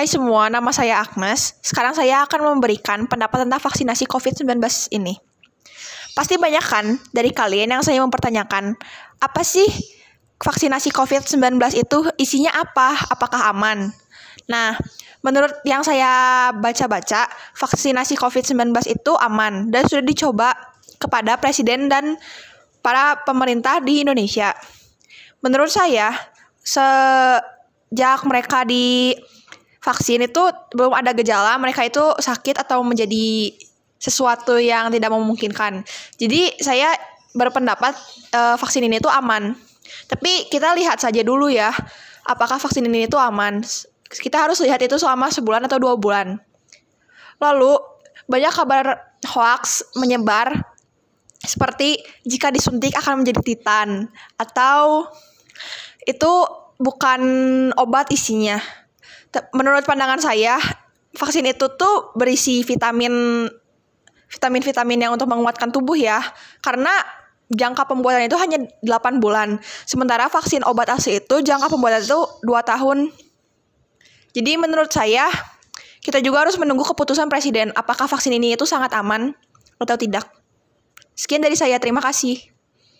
Hai semua, nama saya Agnes. Sekarang saya akan memberikan pendapat tentang vaksinasi COVID-19 ini. Pasti banyak kan dari kalian yang saya mempertanyakan, apa sih vaksinasi COVID-19 itu isinya apa? Apakah aman? Nah, menurut yang saya baca-baca, vaksinasi COVID-19 itu aman dan sudah dicoba kepada presiden dan para pemerintah di Indonesia. Menurut saya, sejak mereka di vaksin itu belum ada gejala, mereka itu sakit atau menjadi sesuatu yang tidak memungkinkan. Jadi saya berpendapat uh, vaksin ini itu aman. Tapi kita lihat saja dulu ya, apakah vaksin ini itu aman. Kita harus lihat itu selama sebulan atau dua bulan. Lalu banyak kabar hoax menyebar seperti jika disuntik akan menjadi titan atau itu bukan obat isinya. Menurut pandangan saya, vaksin itu tuh berisi vitamin vitamin-vitamin yang untuk menguatkan tubuh ya. Karena jangka pembuatan itu hanya 8 bulan. Sementara vaksin obat asli itu jangka pembuatan itu 2 tahun. Jadi menurut saya kita juga harus menunggu keputusan presiden apakah vaksin ini itu sangat aman atau tidak. Sekian dari saya, terima kasih.